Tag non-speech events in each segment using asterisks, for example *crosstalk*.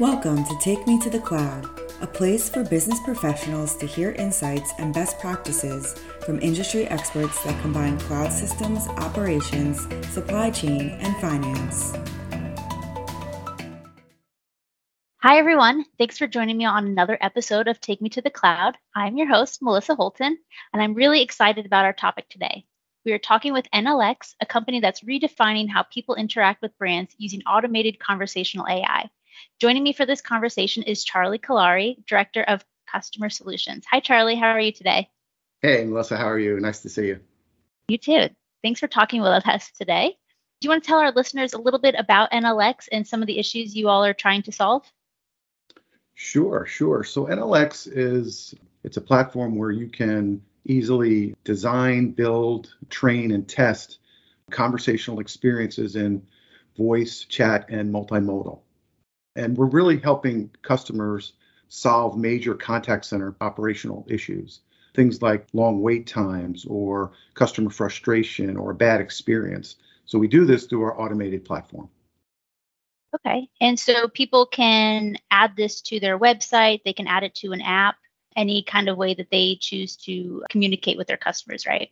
Welcome to Take Me to the Cloud, a place for business professionals to hear insights and best practices from industry experts that combine cloud systems, operations, supply chain, and finance. Hi, everyone. Thanks for joining me on another episode of Take Me to the Cloud. I'm your host, Melissa Holton, and I'm really excited about our topic today. We are talking with NLX, a company that's redefining how people interact with brands using automated conversational AI. Joining me for this conversation is Charlie Kalari, Director of Customer Solutions. Hi, Charlie. How are you today? Hey, Melissa. How are you? Nice to see you. You too. Thanks for talking with us today. Do you want to tell our listeners a little bit about NLX and some of the issues you all are trying to solve? Sure, sure. So NLX is it's a platform where you can easily design, build, train, and test conversational experiences in voice, chat, and multimodal. And we're really helping customers solve major contact center operational issues. Things like long wait times or customer frustration or a bad experience. So we do this through our automated platform. Okay. And so people can add this to their website, they can add it to an app, any kind of way that they choose to communicate with their customers, right?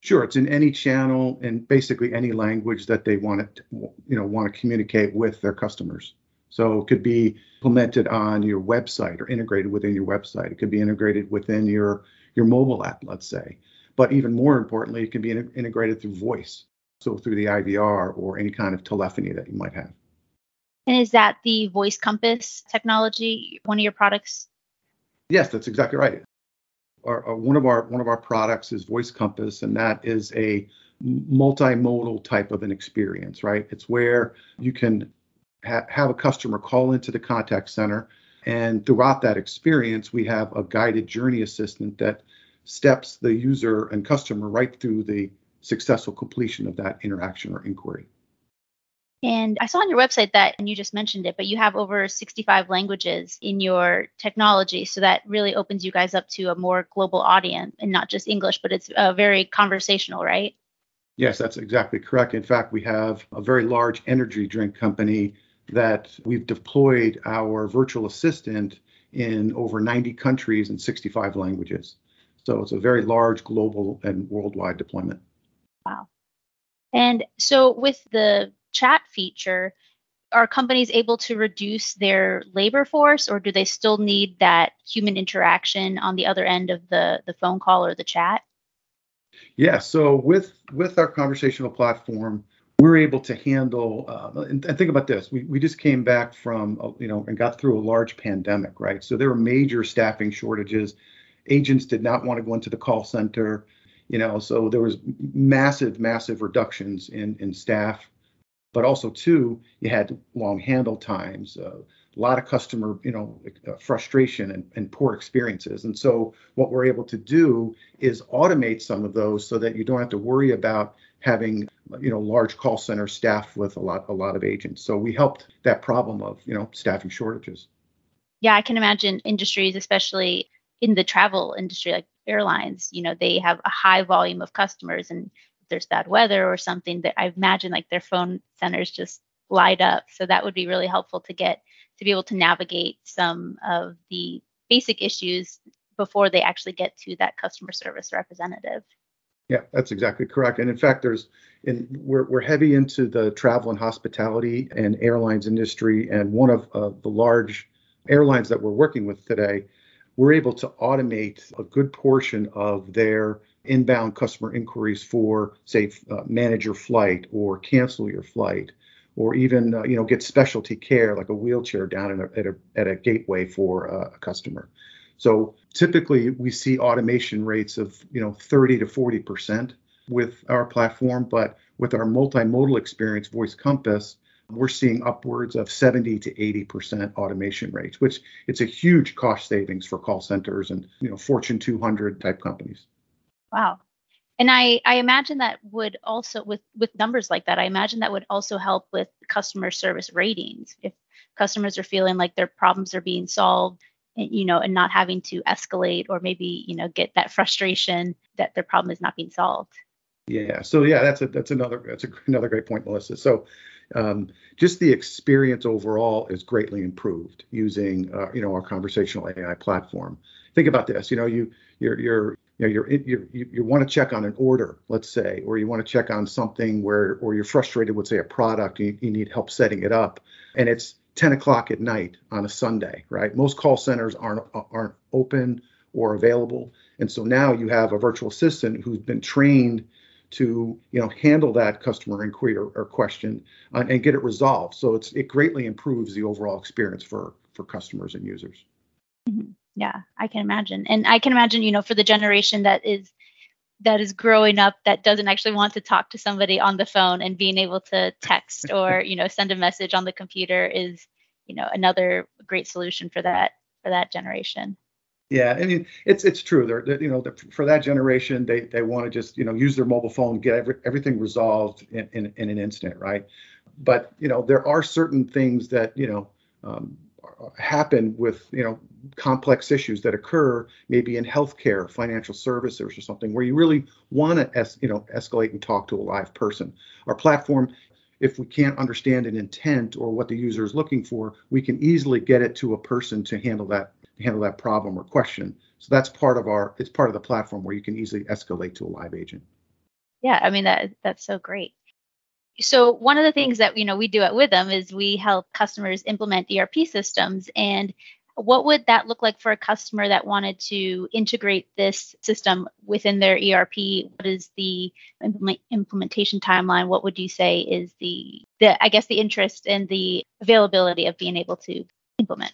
Sure, it's in any channel and basically any language that they want to, you know, want to communicate with their customers. So it could be implemented on your website or integrated within your website. It could be integrated within your your mobile app, let's say. But even more importantly, it can be in, integrated through voice, so through the IVR or any kind of telephony that you might have. And is that the Voice Compass technology, one of your products? Yes, that's exactly right. Our, our, one of our one of our products is Voice Compass, and that is a multimodal type of an experience, right? It's where you can ha- have a customer call into the contact center, and throughout that experience, we have a guided journey assistant that steps the user and customer right through the successful completion of that interaction or inquiry. And I saw on your website that, and you just mentioned it, but you have over 65 languages in your technology. So that really opens you guys up to a more global audience and not just English, but it's uh, very conversational, right? Yes, that's exactly correct. In fact, we have a very large energy drink company that we've deployed our virtual assistant in over 90 countries and 65 languages. So it's a very large global and worldwide deployment. Wow. And so with the chat feature, are companies able to reduce their labor force or do they still need that human interaction on the other end of the, the phone call or the chat? Yeah, so with with our conversational platform, we're able to handle uh, and, and, think about this we, we just came back from uh, you know and got through a large pandemic right? So there were major staffing shortages. Agents did not want to go into the call center you know so there was massive massive reductions in in staff. But also too you had long handle times uh, a lot of customer you know uh, frustration and, and poor experiences. And so what we're able to do is automate some of those so that you don't have to worry about having you know large call center staff with a lot a lot of agents so we helped that problem of you know staffing shortages yeah i can imagine industries especially in the travel industry like airlines you know they have a high volume of customers and if there's bad weather or something that I imagine like their phone centers just light up. So that would be really helpful to get to be able to navigate some of the basic issues before they actually get to that customer service representative. Yeah, that's exactly correct. And in fact, there's in we're we're heavy into the travel and hospitality and airlines industry, and one of uh, the large airlines that we're working with today, we're able to automate a good portion of their inbound customer inquiries for, say, uh, manage your flight or cancel your flight, or even uh, you know get specialty care like a wheelchair down a, at a at a gateway for uh, a customer. So typically we see automation rates of you know 30 to 40 percent with our platform, but with our multimodal experience, Voice Compass, we're seeing upwards of 70 to 80 percent automation rates, which it's a huge cost savings for call centers and you know Fortune 200 type companies. Wow. And I, I imagine that would also with with numbers like that, I imagine that would also help with customer service ratings. If customers are feeling like their problems are being solved, you know, and not having to escalate or maybe, you know, get that frustration that their problem is not being solved. Yeah. So yeah, that's a that's another that's a, another great point, Melissa. So um, just the experience overall is greatly improved using uh, you know our conversational AI platform. Think about this. You know, you you're you're you know, you're, you're, you you want to check on an order, let's say, or you want to check on something where, or you're frustrated with, say, a product, you, you need help setting it up, and it's 10 o'clock at night on a Sunday, right? Most call centers aren't aren't open or available, and so now you have a virtual assistant who's been trained to you know handle that customer inquiry or, or question uh, and get it resolved. So it's it greatly improves the overall experience for for customers and users. Mm-hmm. Yeah, I can imagine, and I can imagine you know for the generation that is that is growing up that doesn't actually want to talk to somebody on the phone and being able to text or *laughs* you know send a message on the computer is you know another great solution for that for that generation yeah, I mean it's it's true. They're, they're you know for that generation, they they want to just you know use their mobile phone, get every, everything resolved in, in, in an instant, right? But you know there are certain things that you know um, happen with you know complex issues that occur maybe in healthcare, financial services, or something where you really want to es- you know escalate and talk to a live person. Our platform if we can't understand an intent or what the user is looking for, we can easily get it to a person to handle that handle that problem or question. So that's part of our it's part of the platform where you can easily escalate to a live agent. Yeah, I mean that that's so great. So one of the things that you know we do at Withum is we help customers implement ERP systems and what would that look like for a customer that wanted to integrate this system within their ERP? What is the implement, implementation timeline? What would you say is the, the, I guess, the interest and the availability of being able to implement?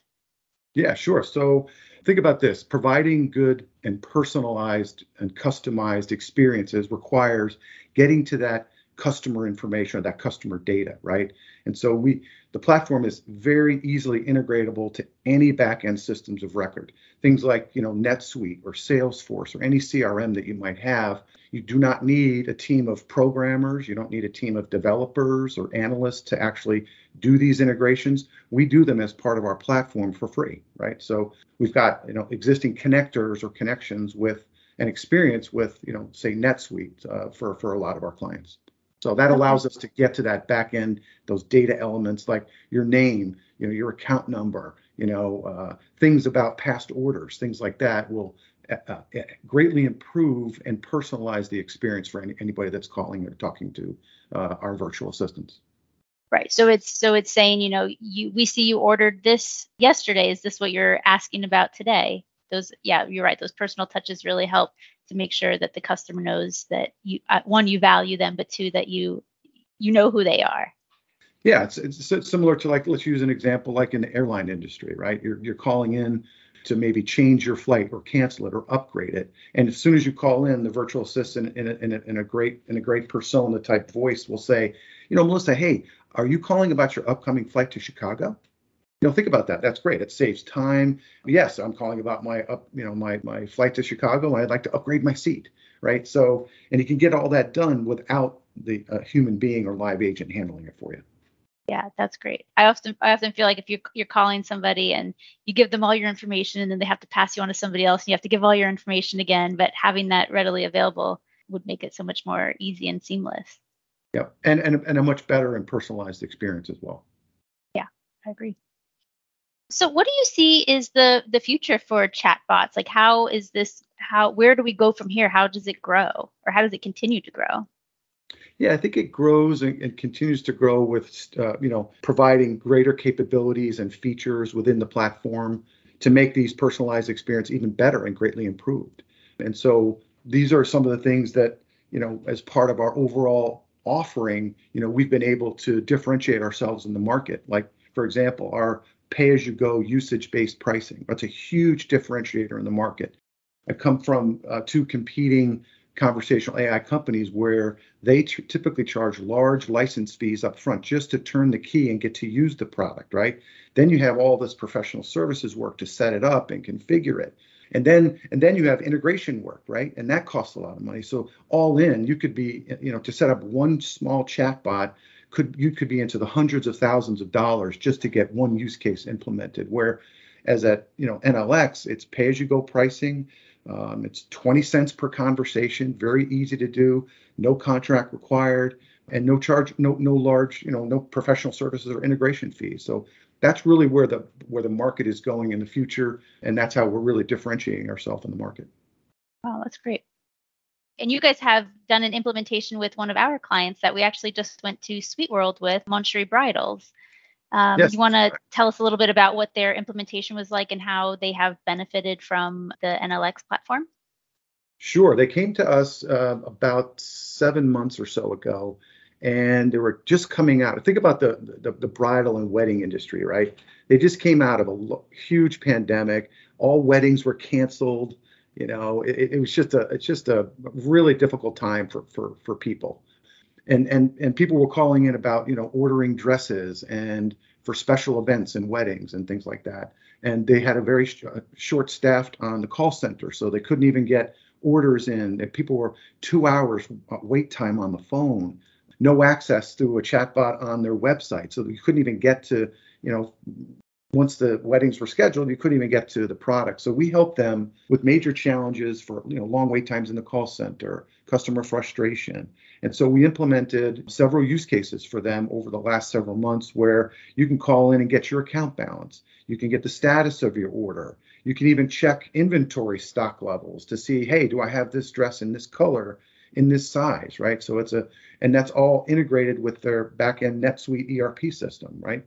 Yeah, sure. So think about this providing good and personalized and customized experiences requires getting to that customer information or that customer data, right? And so we the platform is very easily integratable to any backend systems of record. Things like, you know, NetSuite or Salesforce or any CRM that you might have. You do not need a team of programmers, you don't need a team of developers or analysts to actually do these integrations. We do them as part of our platform for free, right? So we've got, you know, existing connectors or connections with an experience with, you know, say NetSuite uh, for for a lot of our clients. So that allows us to get to that back end, those data elements like your name, you know, your account number, you know, uh, things about past orders, things like that will uh, uh, greatly improve and personalize the experience for any, anybody that's calling or talking to uh, our virtual assistants. Right. So it's so it's saying, you know, you we see you ordered this yesterday. Is this what you're asking about today? Those, yeah, you're right. Those personal touches really help to make sure that the customer knows that you uh, one you value them but two that you you know who they are. Yeah it's, it's similar to like let's use an example like in the airline industry right? You're, you're calling in to maybe change your flight or cancel it or upgrade it. And as soon as you call in the virtual assistant in a, in a, in a great in a great persona type voice will say you know melissa hey are you calling about your upcoming flight to chicago you know think about that. That's great. It saves time. Yes i'm calling about my up you know my my flight to chicago i'd like to upgrade my seat right? So and you can get all that done without the uh, human being or live agent handling it for you. Yeah that's great. I often i often feel like if you're you're calling somebody and you give them all your information and then they have to pass you on to somebody else and you have to give all your information again but having that readily available would make it so much more easy and seamless. Yeah and and, and a much better and personalized experience as well. Yeah i agree so what do you see is the the future for chatbots? Like how is this how where do we go from here? How does it grow or how does it continue to grow? Yeah, I think it grows and, and continues to grow with uh, you know providing greater capabilities and features within the platform to make these personalized experience even better and greatly improved. And so these are some of the things that you know as part of our overall offering, you know, we've been able to differentiate ourselves in the market. Like for example, our pay as you go usage based pricing. That's a huge differentiator in the market. I come from uh, two competing conversational AI companies where they t- typically charge large license fees up front just to turn the key and get to use the product, right? Then you have all this professional services work to set it up and configure it. And then and then you have integration work, right? And that costs a lot of money. So all in, you could be, you know, to set up one small chatbot could you could be into the hundreds of thousands of dollars just to get one use case implemented. Where as at you know NLX, it's pay as you go pricing. Um, it's 20 cents per conversation, very easy to do, no contract required. and no charge, no no large, you know, no professional services or integration fees. So that's really where the where the market is going in the future, and that's how we're really differentiating ourselves in the market. Wow, that's great. And you guys have done an implementation with one of our clients that we actually just went to SuiteWorld with, Mon Cheri Bridals. Um, yes. You want to tell us a little bit about what their implementation was like and how they have benefited from the NLX platform? Sure. They came to us uh, about seven months or so ago, and they were just coming out. Think about the, the, the bridal and wedding industry, right? They just came out of a lo- huge pandemic. All weddings were canceled. You know, it, it was just a it's just a really difficult time for for for people. And and and people were calling in about you know ordering dresses and for special events and weddings and things like that. And they had a very sh- uh, short staffed on the call center so they couldn't even get orders in. And people were two hours uh, wait time on the phone. No access through a chatbot on their website so you couldn't even get to you know once the weddings were scheduled, you couldn't even get to the product. So we helped them with major challenges for you know long wait times in the call center, customer frustration. And so we implemented several use cases for them over the last several months where you can call in and get your account balance. You can get the status of your order. You can even check inventory stock levels to see, hey, do I have this dress in this color? in this size, right? So it's a, and that's all integrated with their backend NetSuite ERP system, right?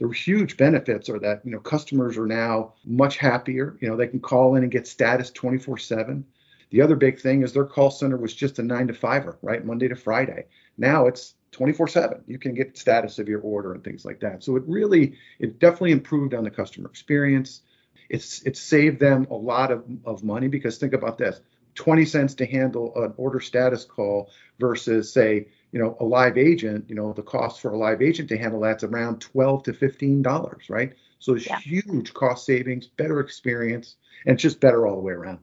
The huge benefits are that you know customers are now much happier. You know they can call in and get status 24 7 the other big thing is their call center was just a nine to fiver right? Monday to friday. Now it's 24 7 you can get status of your order and things like that. So it really it definitely improved on the customer experience. It's it saved them a lot of, of money because think about this 20 cents to handle an order status call versus say you know a live agent you know the cost for a live agent to handle that's around 12 to 15 dollars right so it's yeah. huge cost savings better experience and it's just better all the way around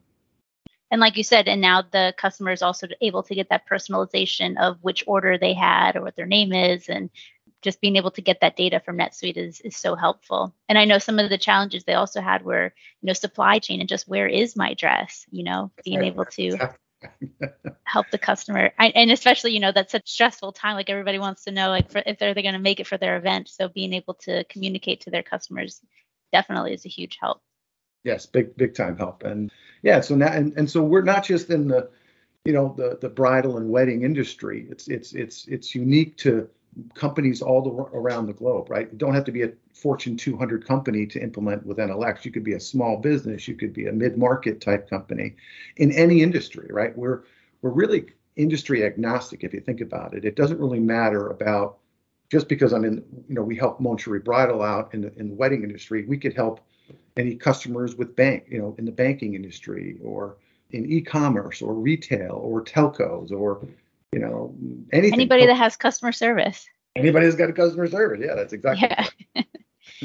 and like you said and now the customer is also able to get that personalization of which order they had or what their name is and just being able to get that data from NetSuite is, is so helpful. And I know some of the challenges they also had were, you know, supply chain and just where is my dress, you know, being able to *laughs* help the customer. I, and especially you know that's such stressful time like everybody wants to know like for, if they're, they're going to make it for their event. So being able to communicate to their customers definitely is a huge help. Yes big big time help. And yeah so now and, and so we're not just in the you know the the bridal and wedding industry. It's it's it's it's unique to companies all around the globe, right? You don't have to be a Fortune 200 company to implement with NLX. You could be a small business, you could be a mid-market type company in any industry, right? We're we're really industry agnostic if you think about it. It doesn't really matter about just because I'm in, you know, we help Mon Cheri Bridal out in the, in the wedding industry. We could help any customers with bank, you know, in the banking industry or in e-commerce or retail or telcos or you know, anything. Anybody that has customer service. Anybody that's got a customer service. Yeah, that's exactly. Yeah.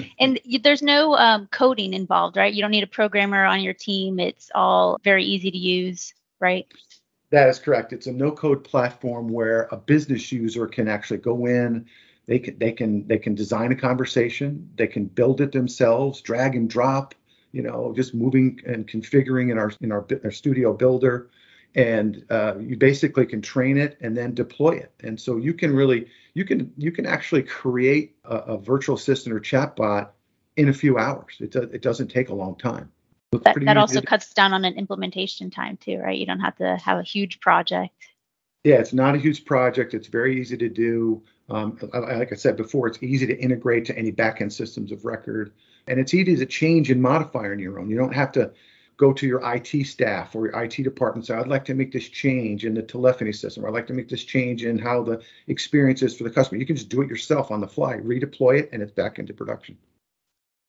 *laughs* and there's no um, coding involved, right? You don't need a programmer on your team. It's all very easy to use, right? That is correct. It's a no-code platform where a business user can actually go in. They can they can they can design a conversation. They can build it themselves, drag and drop. You know, just moving and configuring in our in our, our studio builder and uh, you basically can train it and then deploy it. And so you can really you can you can actually create a, a virtual assistant or chatbot in a few hours. It, do, it doesn't take a long time. That, that also cuts down on an implementation time too right? You don't have to have a huge project. Yeah it's not a huge project. It's very easy to do. Um, like i said before it's easy to integrate to any backend systems of record. And it's easy to change and modify on your own. You don't have to go to your IT staff or your IT department say, I'd like to make this change in the telephony system, or I'd like to make this change in how the experience is for the customer. You can just do it yourself on the fly, redeploy it, and it's back into production.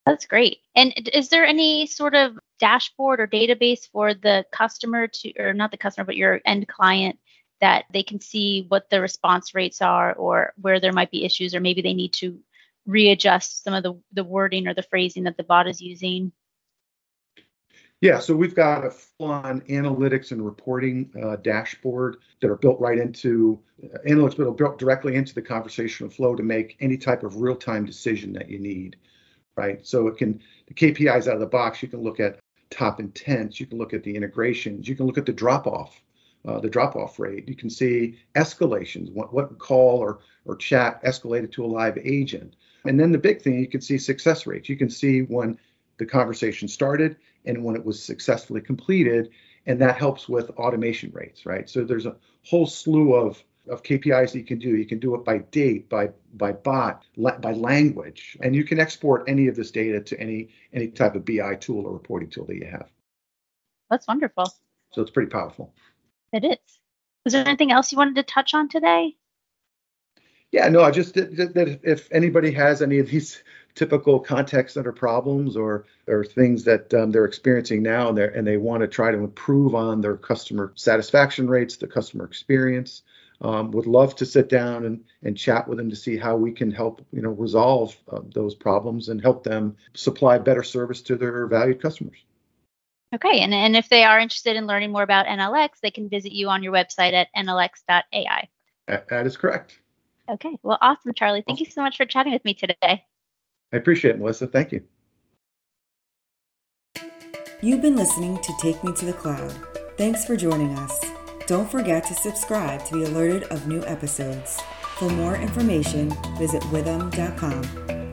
That's great. And is there any sort of dashboard or database for the customer to, or not the customer, but your end client that they can see what the response rates are or where there might be issues, or maybe they need to readjust some of the, the wording or the phrasing that the bot is using? Yeah, so we've got a full-on analytics and reporting uh, dashboard that are built right into uh, analytics, but built directly into the conversational flow to make any type of real-time decision that you need, right? So it can the KPIs out of the box. You can look at top intents, you can look at the integrations, you can look at the drop-off uh, the drop off rate. You can see escalations, what, what call or, or chat escalated to a live agent. And then the big thing, you can see success rates. You can see when the conversation started and when it was successfully completed. And that helps with automation rates, right? So there's a whole slew of of KPIs that you can do. You can do it by date, by by bot, by language, and you can export any of this data to any any type of BI tool or reporting tool that you have. That's wonderful. So it's pretty powerful. It is. Was there anything else you wanted to touch on today? Yeah, no, I just that if anybody has any of these typical contact center problems or or things that um, they're experiencing now and they and they want to try to improve on their customer satisfaction rates, the customer experience, um, would love to sit down and, and chat with them to see how we can help you know resolve uh, those problems and help them supply better service to their valued customers. Okay, and, and if they are interested in learning more about NLX, they can visit you on your website at nlx.ai. that, that is correct. Okay. Well, awesome, Charlie. Thank you so much for chatting with me today. I appreciate it, Melissa. Thank you. You've been listening to Take Me to the Cloud. Thanks for joining us. Don't forget to subscribe to be alerted of new episodes. For more information, visit withum.com.